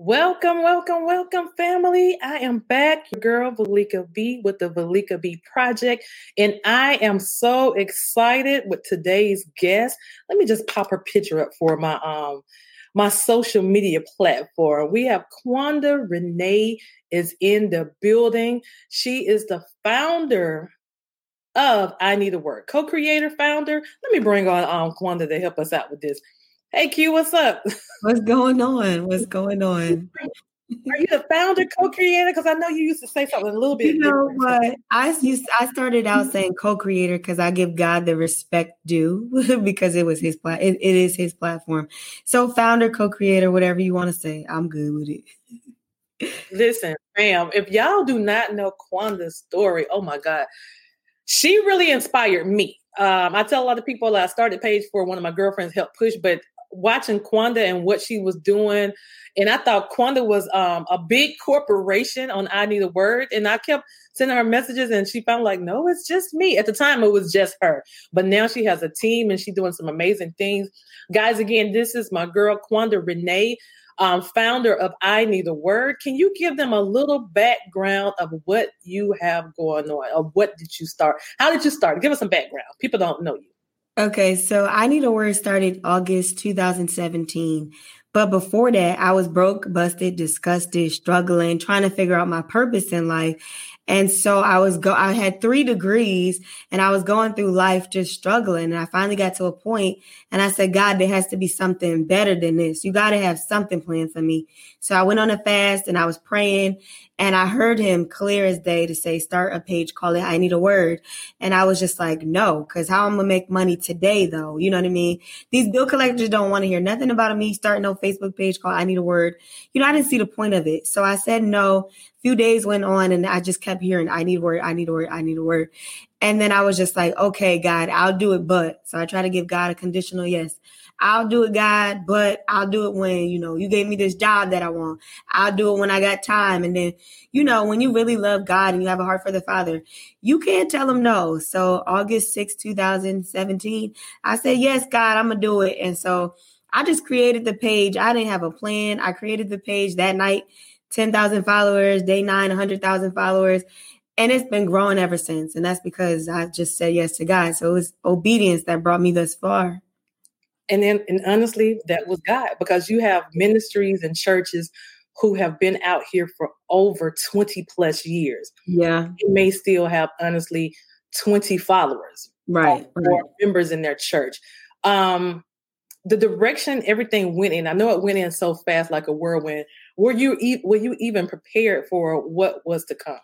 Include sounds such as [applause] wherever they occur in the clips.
Welcome, welcome, welcome, family. I am back, your girl Valika B with the Valika B Project, and I am so excited with today's guest. Let me just pop her picture up for my um my social media platform. We have Quanda Renee is in the building. She is the founder of I Need a Word, co-creator, founder. Let me bring on um to help us out with this. Hey Q, what's up? What's going on? What's [laughs] going on? Are you the founder, co-creator? Because I know you used to say something a little bit. You know what? I used I started out [laughs] saying co-creator because I give God the respect due [laughs] because it was his plat. It, it is his platform. So founder, co-creator, whatever you want to say, I'm good with it. Listen, fam, if y'all do not know Quanda's story, oh my God, she really inspired me. Um, I tell a lot of people I started page for one of my girlfriends helped push, but watching Quanda and what she was doing, and I thought Quanda was um, a big corporation on I Need a Word, and I kept sending her messages, and she found like, no, it's just me. At the time, it was just her, but now she has a team and she's doing some amazing things. Guys, again, this is my girl Quanda Renee. Um, founder of I Need a Word. Can you give them a little background of what you have going on? Or what did you start? How did you start? Give us some background. People don't know you. Okay, so I Need a Word started August 2017. But before that, I was broke, busted, disgusted, struggling, trying to figure out my purpose in life. And so I was go I had 3 degrees and I was going through life just struggling and I finally got to a point and I said God there has to be something better than this. You got to have something planned for me. So I went on a fast and I was praying and I heard him clear as day to say, start a page, call it I Need a Word. And I was just like, no, because how I'm going to make money today, though? You know what I mean? These bill collectors don't want to hear nothing about me starting no Facebook page called I Need a Word. You know, I didn't see the point of it. So I said no. A few days went on and I just kept hearing, I need a word, I need a word, I need a word. And then I was just like, okay, God, I'll do it, but. So I try to give God a conditional yes. I'll do it, God, but I'll do it when, you know, you gave me this job that I want. I'll do it when I got time. And then, you know, when you really love God and you have a heart for the Father, you can't tell him no. So August 6, 2017, I said, yes, God, I'm going to do it. And so I just created the page. I didn't have a plan. I created the page that night, 10,000 followers, day nine, 100,000 followers. And it's been growing ever since. And that's because I just said yes to God. So it was obedience that brought me thus far. And then, and honestly, that was God because you have ministries and churches who have been out here for over 20 plus years. Yeah. They may still have, honestly, 20 followers. Right. Or, right. members in their church. Um, the direction everything went in, I know it went in so fast like a whirlwind. Were you, e- were you even prepared for what was to come?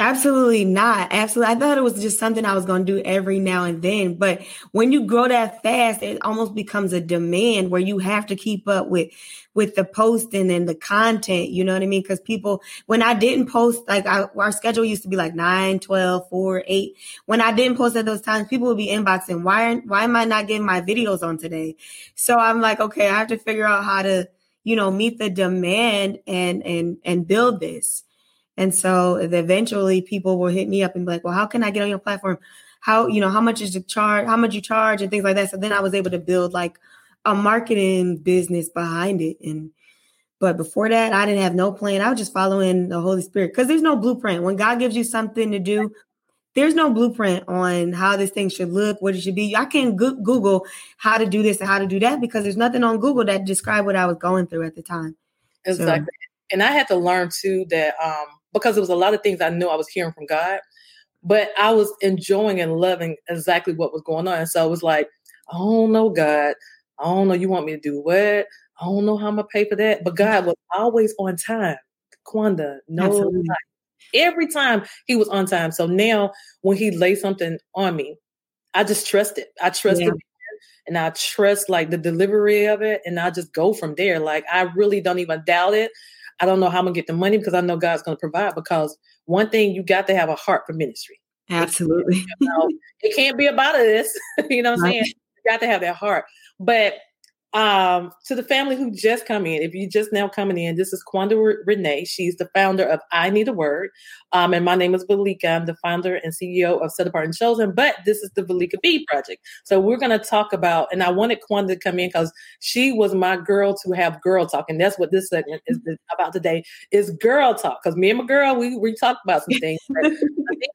Absolutely not. Absolutely. I thought it was just something I was going to do every now and then. But when you grow that fast, it almost becomes a demand where you have to keep up with, with the posting and the content. You know what I mean? Cause people, when I didn't post, like I, our schedule used to be like 9, 12, 4, 8. When I didn't post at those times, people would be inboxing, why, why am I not getting my videos on today? So I'm like, okay, I have to figure out how to, you know, meet the demand and, and, and build this. And so eventually people will hit me up and be like, well, how can I get on your platform? How, you know, how much is the charge? How much you charge and things like that. So then I was able to build like a marketing business behind it. And, but before that, I didn't have no plan. I was just following the Holy Spirit because there's no blueprint. When God gives you something to do, there's no blueprint on how this thing should look, what it should be. I can go- Google how to do this and how to do that because there's nothing on Google that describe what I was going through at the time. Exactly. So, and I had to learn too that um because it was a lot of things I knew I was hearing from God, but I was enjoying and loving exactly what was going on. And so it was like, I don't know, God. I don't know. You want me to do what? I don't know how I'm gonna pay for that. But God was always on time. Quanda, no Every time he was on time. So now when he laid something on me, I just trust it. I trust Yeah. and I trust like the delivery of it and I just go from there. Like I really don't even doubt it. I don't know how I'm gonna get the money because I know God's gonna provide because one thing you got to have a heart for ministry. Absolutely. [laughs] you know, it can't be about this. [laughs] you know what I'm saying? You got to have that heart. But um, to the family who just come in, if you just now coming in, this is Quanda Renee. She's the founder of I Need a Word. Um, and my name is Valika. I'm the founder and CEO of Set Apart and Chosen, but this is the Valika B Project. So we're going to talk about, and I wanted Quanda to come in because she was my girl to have girl talk. And that's what this segment is about today is girl talk. Because me and my girl, we, we talk about some things. [laughs] I think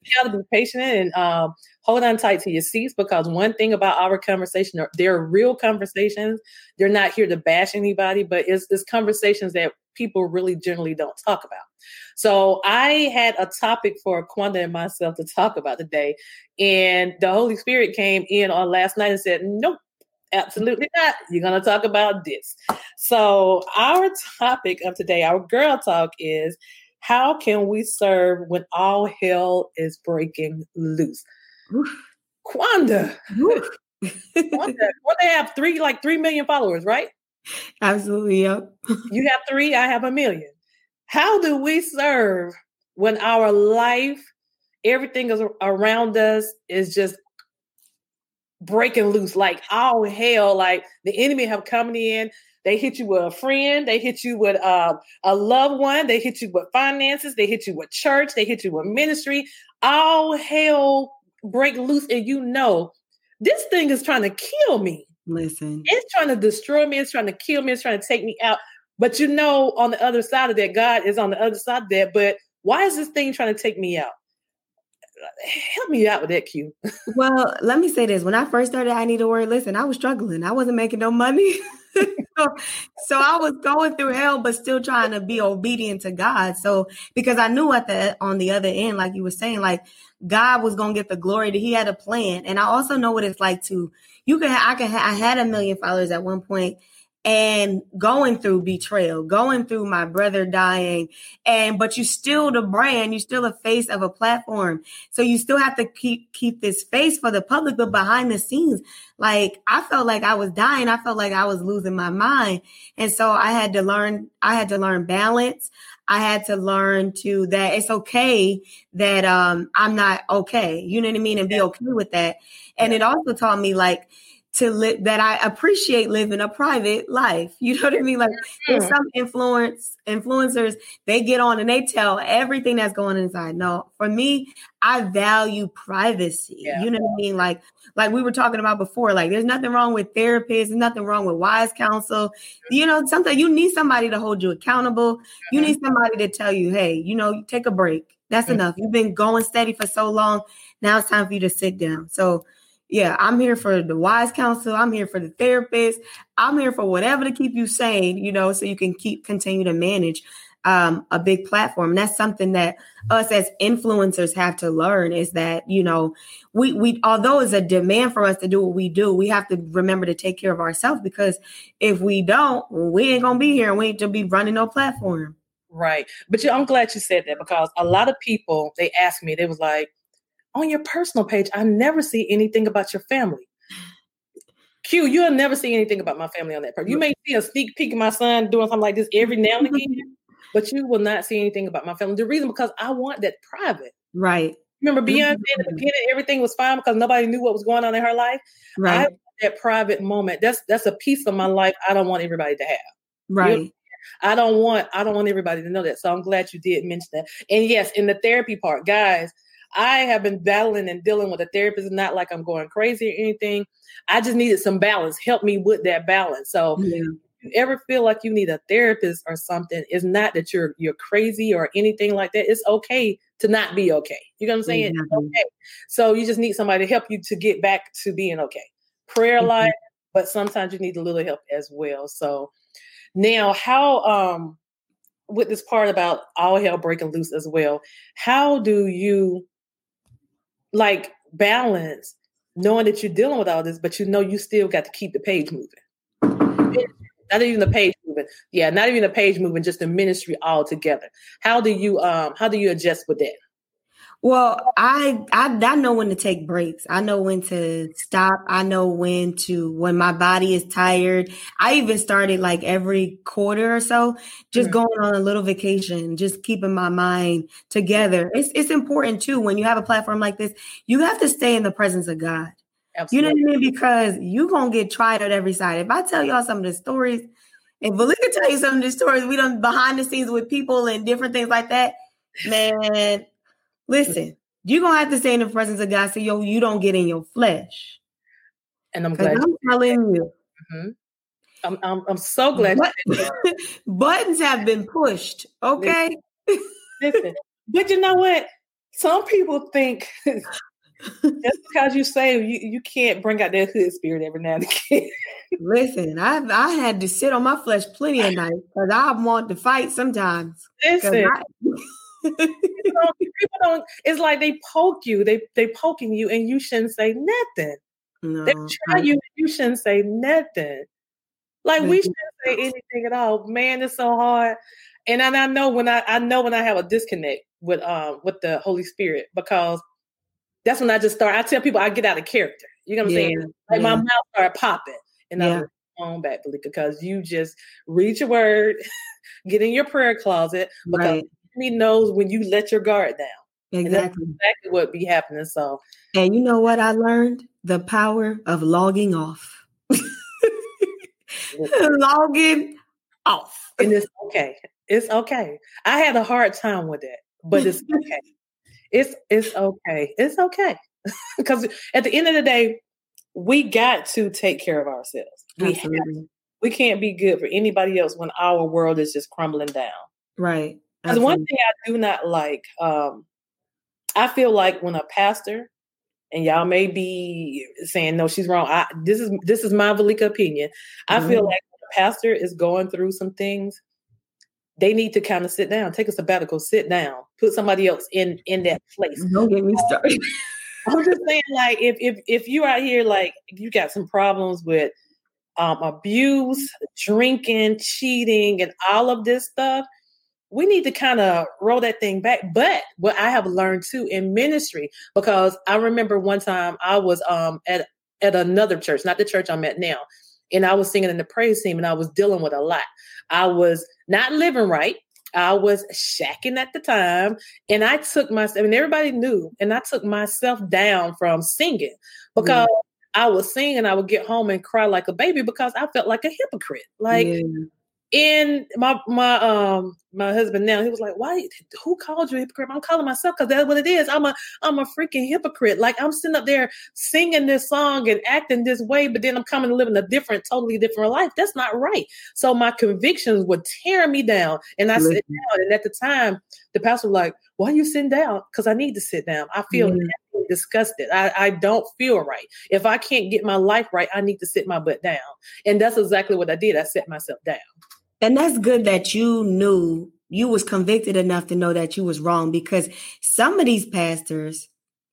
you got to be patient and um, hold on tight to your seats because one thing about our conversation, they're real conversations. They're not here to bash anybody, but it's, it's conversations that people really generally don't talk about. So I had a topic for Quanda and myself to talk about today. And the Holy Spirit came in on last night and said, Nope, absolutely not. You're going to talk about this. So our topic of today, our girl talk is how can we serve when all hell is breaking loose? Oof. Quanda. Oof. Quanda, they have three, like three million followers, right? Absolutely. Yep. you [laughs] have three, I have a million. How do we serve when our life, everything is around us is just breaking loose, like all hell, like the enemy have coming in. They hit you with a friend. They hit you with uh, a loved one. They hit you with finances. They hit you with church. They hit you with ministry. All hell break loose, and you know this thing is trying to kill me. Listen, it's trying to destroy me. It's trying to kill me. It's trying to take me out. But you know, on the other side of that, God is on the other side of that. But why is this thing trying to take me out? [sighs] Help me out with that, Q. well, let me say this. When I first started, I need a word. Listen, I was struggling. I wasn't making no money. [laughs] [laughs] so, so I was going through hell, but still trying to be obedient to God. So because I knew at the on the other end, like you were saying, like God was gonna get the glory that He had a plan. And I also know what it's like to you can I can I had a million followers at one point and going through betrayal, going through my brother dying, and but you still the brand, you still a face of a platform. So you still have to keep keep this face for the public, but behind the scenes, like I felt like I was dying. I felt like I was losing my mind. And so I had to learn, I had to learn balance. I had to learn to that it's okay that um I'm not okay. You know what I mean? And be okay with that. And it also taught me like to live that I appreciate living a private life. You know what I mean? Like there's some influence influencers, they get on and they tell everything that's going inside. No, for me, I value privacy. Yeah. You know what I mean? Like like we were talking about before, like there's nothing wrong with therapists, there's nothing wrong with wise counsel. You know, something you need somebody to hold you accountable. You mm-hmm. need somebody to tell you, hey, you know, take a break. That's mm-hmm. enough. You've been going steady for so long. Now it's time for you to sit down. So yeah, I'm here for the wise counsel. I'm here for the therapist. I'm here for whatever to keep you sane, you know, so you can keep continue to manage um, a big platform. And that's something that us as influencers have to learn is that, you know, we we although it's a demand for us to do what we do, we have to remember to take care of ourselves because if we don't, we ain't gonna be here and we ain't to be running no platform. Right. But you, I'm glad you said that because a lot of people they ask me, they was like, on your personal page, I never see anything about your family. Q, you'll never see anything about my family on that page. You may see a sneak peek of my son doing something like this every now and again, [laughs] but you will not see anything about my family. The reason because I want that private. Right. Remember Beyonce in the mm-hmm. beginning, everything was fine because nobody knew what was going on in her life. Right. that private moment. That's that's a piece of my life I don't want everybody to have. Right. You know? I don't want I don't want everybody to know that. So I'm glad you did mention that. And yes, in the therapy part, guys, I have been battling and dealing with a therapist. Not like I'm going crazy or anything. I just needed some balance. Help me with that balance. So yeah. you ever feel like you need a therapist or something, it's not that you're you're crazy or anything like that. It's okay to not be okay. You know what I'm saying? Mm-hmm. Okay. So you just need somebody to help you to get back to being okay. Prayer mm-hmm. life, but sometimes you need a little help as well. So now how um with this part about all hell breaking loose as well, how do you like balance knowing that you're dealing with all this, but you know you still got to keep the page moving. Not even the page moving. Yeah, not even the page moving, just the ministry all together. How do you um how do you adjust with that? Well, I, I I know when to take breaks. I know when to stop. I know when to when my body is tired. I even started like every quarter or so, just mm-hmm. going on a little vacation, just keeping my mind together. It's it's important too when you have a platform like this. You have to stay in the presence of God. Absolutely. You know what I mean? Because you gonna get tried at every side. If I tell y'all some of the stories, if Valika tell you some of the stories we done behind the scenes with people and different things like that, man Listen, you're gonna have to stay in the presence of God so yo, you don't get in your flesh. And I'm glad I'm telling you. Mm-hmm. I'm, I'm, I'm so glad. But, [laughs] buttons have been pushed. Okay. Listen, but you know what? Some people think [laughs] just because you say you, you can't bring out that hood spirit every now and [laughs] again. Listen, I I had to sit on my flesh plenty of nights because I want to fight sometimes. Listen, I, people, don't, people don't. It's like they poke you. They they poking you, and you shouldn't say nothing. No, they try you. You shouldn't say nothing. Like we shouldn't say anything at all. Man, it's so hard. And I, I know when I I know when I have a disconnect with um with the Holy Spirit because that's when I just start. I tell people I get out of character. You know what I'm yeah, saying? Like yeah. my mouth start popping, and yeah. I'm on back, because you just read your word, [laughs] get in your prayer closet because right enemy knows when you let your guard down. Exactly. exactly what be happening. So, and you know what I learned? The power of logging off. [laughs] logging off. And it's okay. It's okay. I had a hard time with it, but it's [laughs] okay. it's it's okay. It's okay. [laughs] Because at the end of the day, we got to take care of ourselves. We have, we can't be good for anybody else when our world is just crumbling down. Right. Because one thing I do not like, um, I feel like when a pastor, and y'all may be saying no, she's wrong. I, this is this is my Valika opinion. I mm-hmm. feel like when a pastor is going through some things, they need to kind of sit down, take a sabbatical, sit down, put somebody else in in that place. Don't get me started. I'm just saying, like, if if if you out here, like, you got some problems with um, abuse, drinking, cheating, and all of this stuff, we need to kind of roll that thing back. But what I have learned too in ministry, because I remember one time I was um at at another church, not the church I'm at now, and I was singing in the praise team, and I was dealing with a lot. I was not living right. I was shacking at the time, and I took myself, I and everybody knew, and I took myself down from singing because. Mm. I was singing, I would get home and cry like a baby because I felt like a hypocrite. Like yeah and my my um my husband now he was like why who called you a hypocrite? I'm calling myself because that's what it is. I'm a i'm a freaking hypocrite. Like i'm sitting up there singing this song and acting this way but then i'm coming to live in a different totally different life. That's not right. So my convictions would tear me down and i sit down and at the time the pastor was like why are you sitting down? Because i need to sit down. I feel mm-hmm. disgusted. I, I don't feel right. If i can't get my life right i need to sit my butt down. And that's exactly what i did. I set myself down and that's good that you knew you was convicted enough to know that you was wrong because some of these pastors,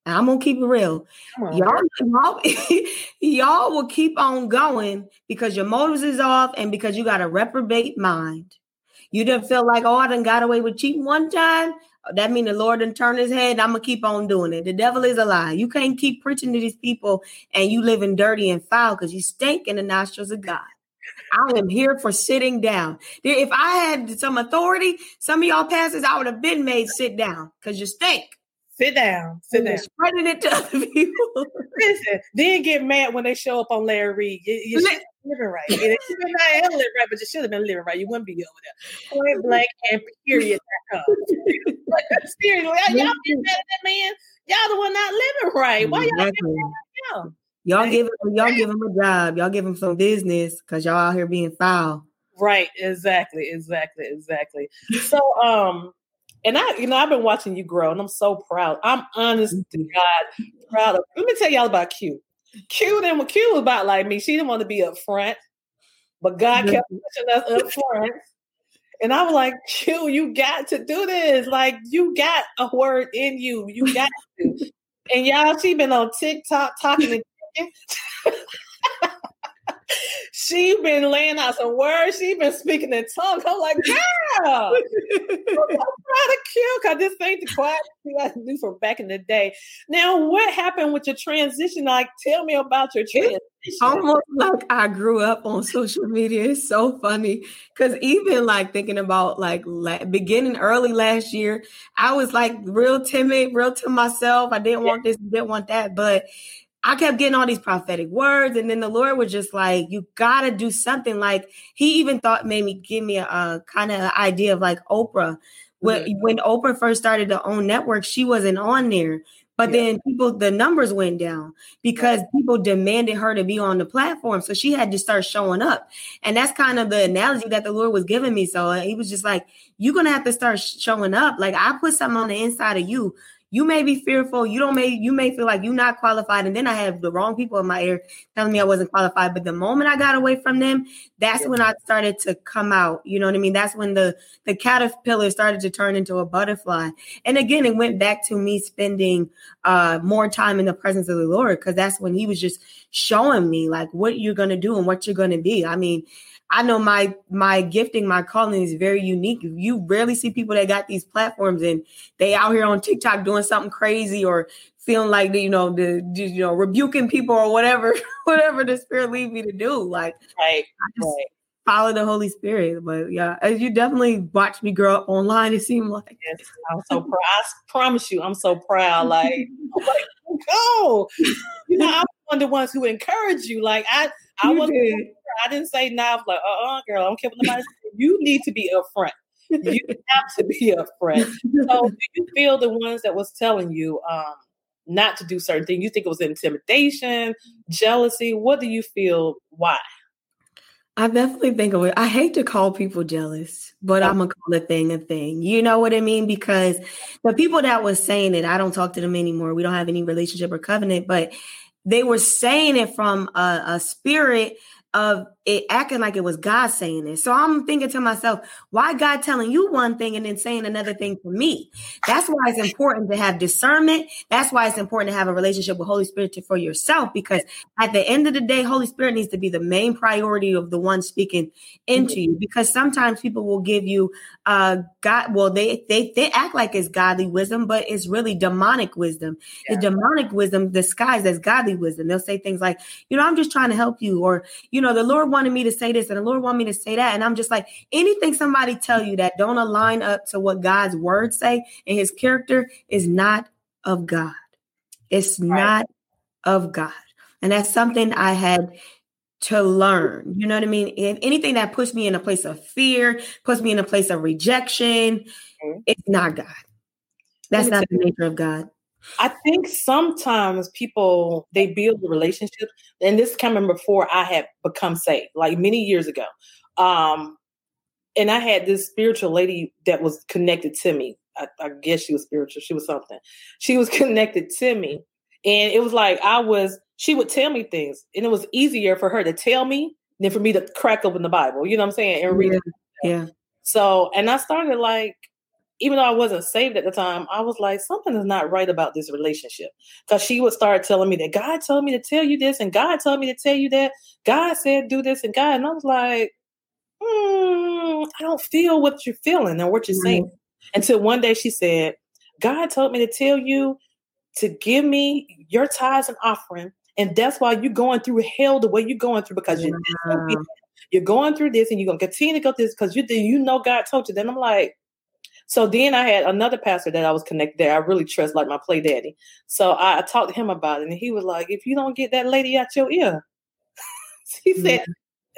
I'm gonna keep it real, y'all, y'all, [laughs] y'all will keep on going because your motives is off and because you got a reprobate mind. You didn't feel like, oh, I done got away with cheating one time. That mean the Lord didn't turn his head. I'm gonna keep on doing it. The devil is a lie. You can't keep preaching to these people and you living dirty and foul because you stink in the nostrils of God. I am here for sitting down. If I had some authority, some of y'all pastors, I would have been made sit down because you stink. Sit down. Sit down. Spreading it to other [laughs] people. Listen, then get mad when they show up on Larry Reid. You, you should have been living right. You should have been living right, but you should have been living right. You wouldn't be over there. Point blank and period. Seriously, y'all get mad at that man. Y'all the one not living right. Why y'all exactly. mad at him? Y'all give him, y'all give him a job. Y'all give him some business because y'all out here being foul. Right. Exactly. Exactly. Exactly. So, um, and I, you know, I've been watching you grow, and I'm so proud. I'm honest to God proud of. Let me tell y'all about Q. Q then Q was about like me. She didn't want to be up front, but God kept pushing us up front. And I was like, Q, you got to do this. Like, you got a word in you. You got to. And y'all, she been on TikTok talking [laughs] to [laughs] she been laying out some words. She been speaking in tongues. I'm like, girl, I'm trying to kill because this ain't the quiet thing I do from back in the day. Now, what happened with your transition? Like, tell me about your transition. It's Almost like I grew up on social media. It's so funny because even like thinking about like la- beginning early last year, I was like real timid, real to myself. I didn't want this, didn't want that, but I kept getting all these prophetic words, and then the Lord was just like, "You gotta do something." Like He even thought made me give me a, a kind of idea of like Oprah. When mm-hmm. when Oprah first started to own network, she wasn't on there, but yeah. then people the numbers went down because people demanded her to be on the platform, so she had to start showing up, and that's kind of the analogy that the Lord was giving me. So He was just like, "You're gonna have to start showing up. Like I put something on the inside of you." You may be fearful. You don't may you may feel like you're not qualified. And then I have the wrong people in my ear telling me I wasn't qualified. But the moment I got away from them, that's when I started to come out. You know what I mean? That's when the the caterpillar started to turn into a butterfly. And again, it went back to me spending uh more time in the presence of the Lord because that's when he was just showing me like what you're gonna do and what you're gonna be. I mean, I know my my gifting, my calling is very unique. You rarely see people that got these platforms and they out here on TikTok doing something crazy or feeling like you know the you know rebuking people or whatever [laughs] whatever the spirit lead me to do. Like right, right. follow the Holy Spirit. But yeah, as you definitely watched me grow up online, it seemed like yes, I'm so proud. I promise you, I'm so proud. Like, [laughs] like go. You know, I'm one of the ones who encourage you. Like I I was I didn't say now like, uh uh girl, I don't care what nobody says. You need to be upfront. You have to be upfront. So do you feel the ones that was telling you um not to do certain things? You think it was intimidation, jealousy? What do you feel? Why? I definitely think of it. I hate to call people jealous, but I'm gonna call a thing a thing. You know what I mean? Because the people that was saying it, I don't talk to them anymore. We don't have any relationship or covenant, but they were saying it from a, a spirit of it acting like it was God saying it. So I'm thinking to myself, why God telling you one thing and then saying another thing for me? That's why it's important to have discernment. That's why it's important to have a relationship with Holy Spirit to, for yourself, because at the end of the day, Holy Spirit needs to be the main priority of the one speaking into you. Because sometimes people will give you uh God, well, they they they act like it's godly wisdom, but it's really demonic wisdom. Yeah. The demonic wisdom disguised as godly wisdom. They'll say things like, you know, I'm just trying to help you, or you know, the Lord wanted me to say this and the Lord wanted me to say that. And I'm just like, anything somebody tell you that don't align up to what God's words say and his character is not of God. It's right. not of God. And that's something I had to learn. You know what I mean? If anything that puts me in a place of fear, puts me in a place of rejection, mm-hmm. it's not God. That's not the nature of God. I think sometimes people they build a relationship, and this coming before I had become saved, like many years ago. Um, and I had this spiritual lady that was connected to me. I, I guess she was spiritual. She was something. She was [laughs] connected to me, and it was like I was. She would tell me things, and it was easier for her to tell me than for me to crack open the Bible. You know what I'm saying? And read. Yeah. yeah. So, and I started like even though I wasn't saved at the time, I was like, something is not right about this relationship. Because she would start telling me that God told me to tell you this, and God told me to tell you that. God said do this, and God, and I was like, hmm, I don't feel what you're feeling and what you're mm-hmm. saying. Until one day she said, God told me to tell you to give me your tithes and offering. And that's why you're going through hell the way you're going through because you're, you're going through this and you're going to continue to go through this because you, you know God told you. Then I'm like, so then I had another pastor that I was connected there. I really trust, like my play daddy. So I, I talked to him about it, and he was like, "If you don't get that lady out your ear," [laughs] he said,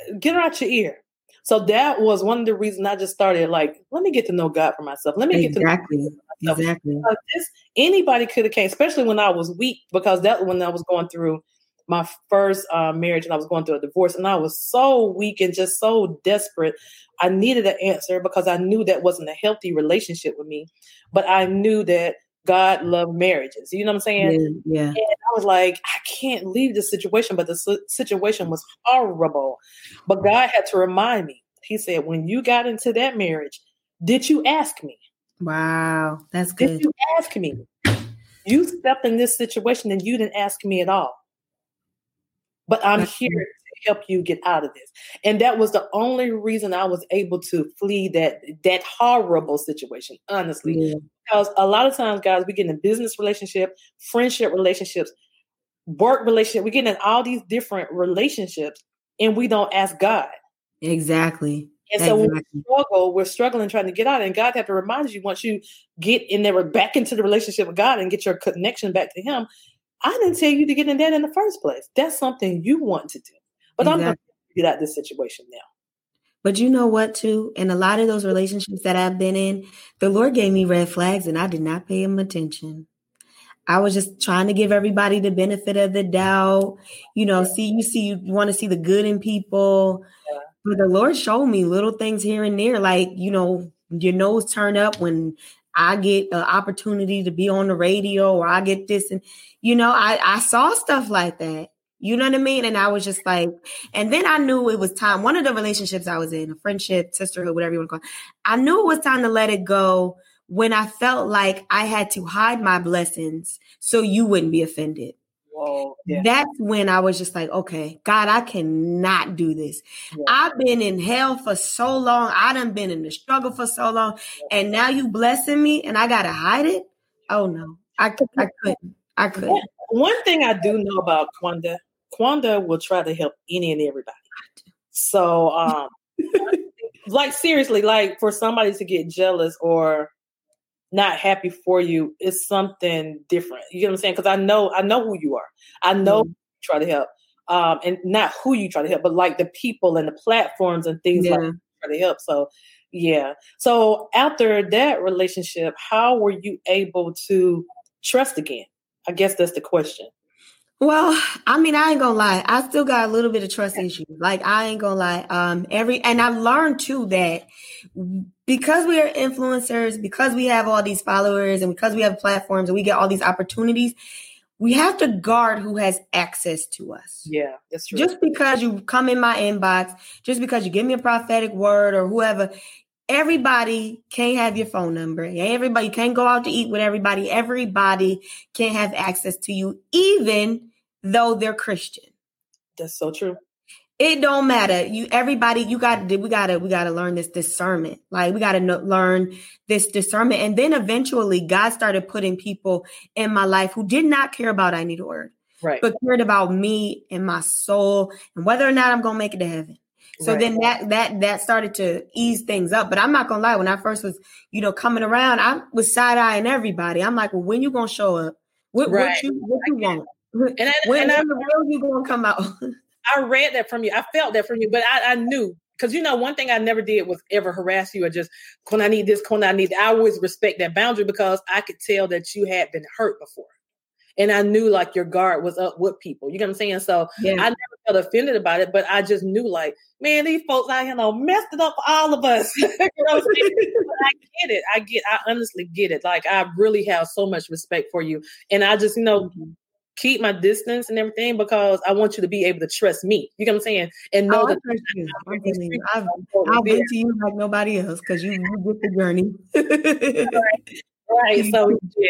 yeah. "Get her out your ear." So that was one of the reasons I just started like, let me get to know God for myself. Let me exactly. get to know exactly. Because this, anybody could have came, especially when I was weak, because that when I was going through my first uh, marriage and I was going through a divorce, and I was so weak and just so desperate. I needed an answer because I knew that wasn't a healthy relationship with me, but I knew that God loved marriages. You know what I'm saying? Yeah. yeah. And I was like, I can't leave this situation, but the situation was horrible. But God had to remind me. He said, when you got into that marriage, did you ask me? Wow, that's good. Did you ask me? You stepped in this situation and you didn't ask me at all. But I'm here to help you get out of this. And that was the only reason I was able to flee that that horrible situation, honestly. Yeah. Because a lot of times, guys, we get in business relationship, friendship relationships, work relationship, we get in all these different relationships and we don't ask God. Exactly. And so exactly. we struggle, we're struggling trying to get out. And God have to remind you once you get in there back into the relationship with God and get your connection back to Him. I didn't tell you to get in that in the first place. That's something you want to do. But exactly. I'm going to get out this situation now. But you know what, too? In a lot of those relationships that I've been in, the Lord gave me red flags and I did not pay him attention. I was just trying to give everybody the benefit of the doubt. You know, see, you see, you want to see the good in people. Yeah. But the Lord showed me little things here and there, like, you know, your nose turn up when I get an opportunity to be on the radio or I get this. And, you know, I, I saw stuff like that. You know what I mean? And I was just like, and then I knew it was time. One of the relationships I was in, a friendship, sisterhood, whatever you want to call it, I knew it was time to let it go when I felt like I had to hide my blessings so you wouldn't be offended. Whoa, yeah. That's when I was just like, okay, God, I cannot do this. Yeah. I've been in hell for so long. I done been in the struggle for so long. And now you blessing me and I gotta hide it. Oh no, I, I couldn't. I couldn't. One thing I do know about Quanda, Quanda will try to help any and everybody. So, um, [laughs] like seriously, like for somebody to get jealous or not happy for you is something different. You know what I'm saying? Because I know I know who you are. I know mm-hmm. try to help. Um, and not who you try to help, but like the people and the platforms and things yeah. like try to help. So yeah. So after that relationship, how were you able to trust again? I guess that's the question. Well, I mean, I ain't gonna lie. I still got a little bit of trust issues. Like I ain't gonna lie. Um, every and I've learned too that because we are influencers, because we have all these followers, and because we have platforms and we get all these opportunities, we have to guard who has access to us. Yeah, that's true. Just because you come in my inbox, just because you give me a prophetic word or whoever, everybody can't have your phone number. Everybody can't go out to eat with everybody. Everybody can't have access to you, even though they're Christian. That's so true. It don't matter. You everybody, you got to we gotta we gotta learn this discernment. Like we gotta no, learn this discernment. And then eventually God started putting people in my life who did not care about I need a word. Right. But cared about me and my soul and whether or not I'm gonna make it to heaven. So right. then that that that started to ease things up. But I'm not gonna lie, when I first was, you know, coming around, I was side eyeing everybody. I'm like, well, when you gonna show up? What, right. what you what you want? [laughs] And, I, when, and when the real you gonna come out? [laughs] I read that from you. I felt that from you, but I, I knew because you know one thing I never did was ever harass you or just when I need this, when I need. That. I always respect that boundary because I could tell that you had been hurt before and I knew like your guard was up with people. You know what I'm saying? So yeah. I never felt offended about it, but I just knew like, man, these folks out here know messed it up for all of us. [laughs] you know I get it. I get. I honestly get it. Like I really have so much respect for you, and I just you know. Mm-hmm. Keep my distance and everything because I want you to be able to trust me. You know what I'm saying? And know oh, that you. I've, I've been to you like nobody else because you, you get the journey. right [laughs] right. [laughs] So yeah,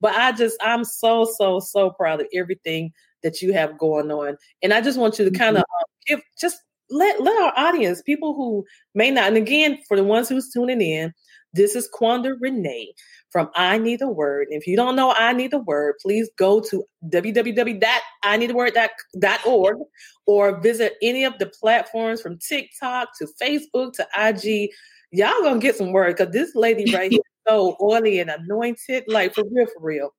but I just I'm so so so proud of everything that you have going on, and I just want you to kind of mm-hmm. um, give just let let our audience, people who may not, and again for the ones who's tuning in, this is Quanda Renee from I Need a Word. If you don't know I Need a Word, please go to www.ineedaword.org or visit any of the platforms from TikTok to Facebook to IG. Y'all gonna get some word because this lady right here [laughs] so oily and anointed, like for real, for real.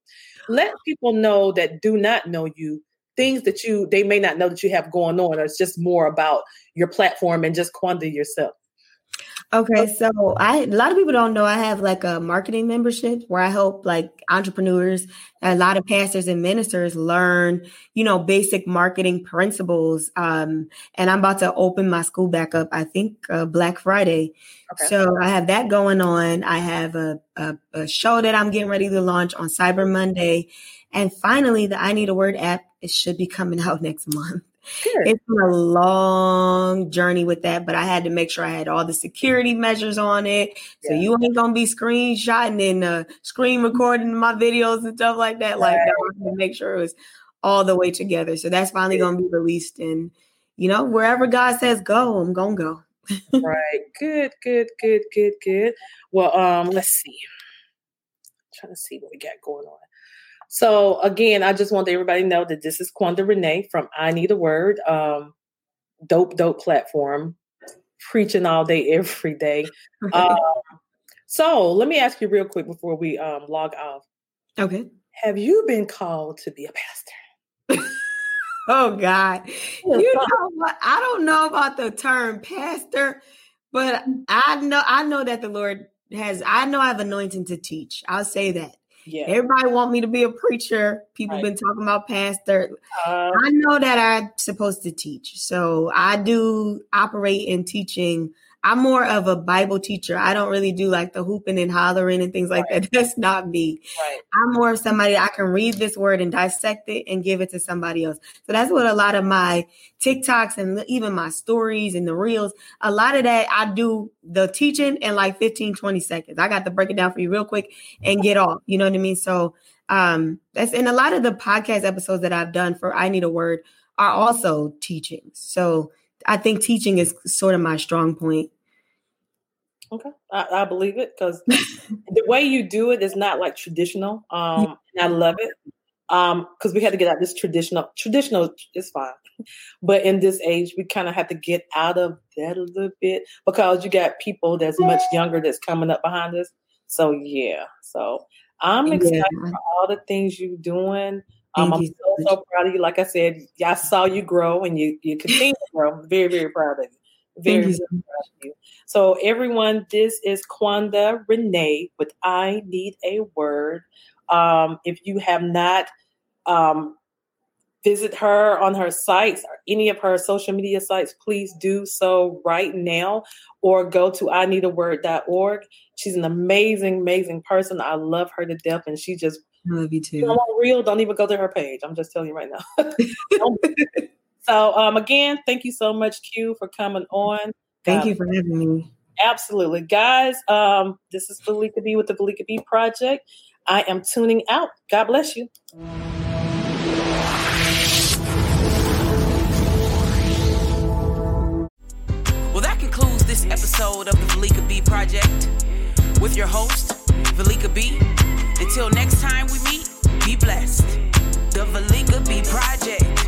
Let people know that do not know you things that you they may not know that you have going on. Or it's just more about your platform and just Quanda yourself. Okay, so I a lot of people don't know I have like a marketing membership where I help like entrepreneurs, a lot of pastors and ministers learn, you know, basic marketing principles. Um, and I'm about to open my school back up. I think uh, Black Friday. Okay. So I have that going on. I have a, a, a show that I'm getting ready to launch on Cyber Monday, and finally, the I Need a Word app it should be coming [laughs] out next month. Sure. It's been a long journey with that, but I had to make sure I had all the security measures on it. Yeah. So you ain't gonna be screenshotting and uh, screen recording my videos and stuff like that. Right. Like that, make sure it was all the way together. So that's finally gonna be released and you know, wherever God says go, I'm gonna go. right. Good, good, good, good, good. Well, um, let's see. I'm trying to see what we got going on. So again, I just want everybody to know that this is Quanda Renee from I Need a Word. Um, dope, dope platform, preaching all day, [laughs] every day. um, so let me ask you real quick before we um, log off. Okay. Have you been called to be a pastor? [laughs] oh God. You know what? I don't know about the term pastor, but I know I know that the Lord has I know I have anointing to teach. I'll say that. Yeah. Everybody want me to be a preacher. People right. been talking about pastor. Uh, I know that I'm supposed to teach. So I do operate in teaching I'm more of a Bible teacher. I don't really do like the hooping and hollering and things like right. that. [laughs] That's not me. Right. I'm more of somebody I can read this word and dissect it and give it to somebody else. So that's what a lot of my TikToks and even my stories and the reels, a lot of that I do the teaching in like 15, 20 seconds. I got to break it down for you real quick and get off. You know what I mean? So um that's in a lot of the podcast episodes that I've done for I Need a Word are also teachings. So I think teaching is sort of my strong point. Okay, I, I believe it because [laughs] the way you do it is not like traditional. Um, and I love it. Um, because we had to get out this traditional. Traditional is fine, but in this age, we kind of have to get out of that a little bit because you got people that's much younger that's coming up behind us. So yeah, so I'm excited yeah. for all the things you're doing. Um, I'm so, so proud of you. Like I said, I saw you grow and you you continue to grow. I'm very very proud of you. Very, very proud of you. So everyone, this is Quanda Renee with I Need a Word. Um, if you have not um, visit her on her sites or any of her social media sites, please do so right now or go to I need a word.org. She's an amazing, amazing person. I love her to death and she just I love you too. Don't real, don't even go to her page. I'm just telling you right now. [laughs] so um, again, thank you so much, Q, for coming on. Thank um, you for having me. Absolutely. Guys, um, this is Valika B with the Valika B Project. I am tuning out. God bless you. Well, that concludes this episode of the Valika B Project with your host, Valika B. Until next time we meet, be blessed. The Valika B Project.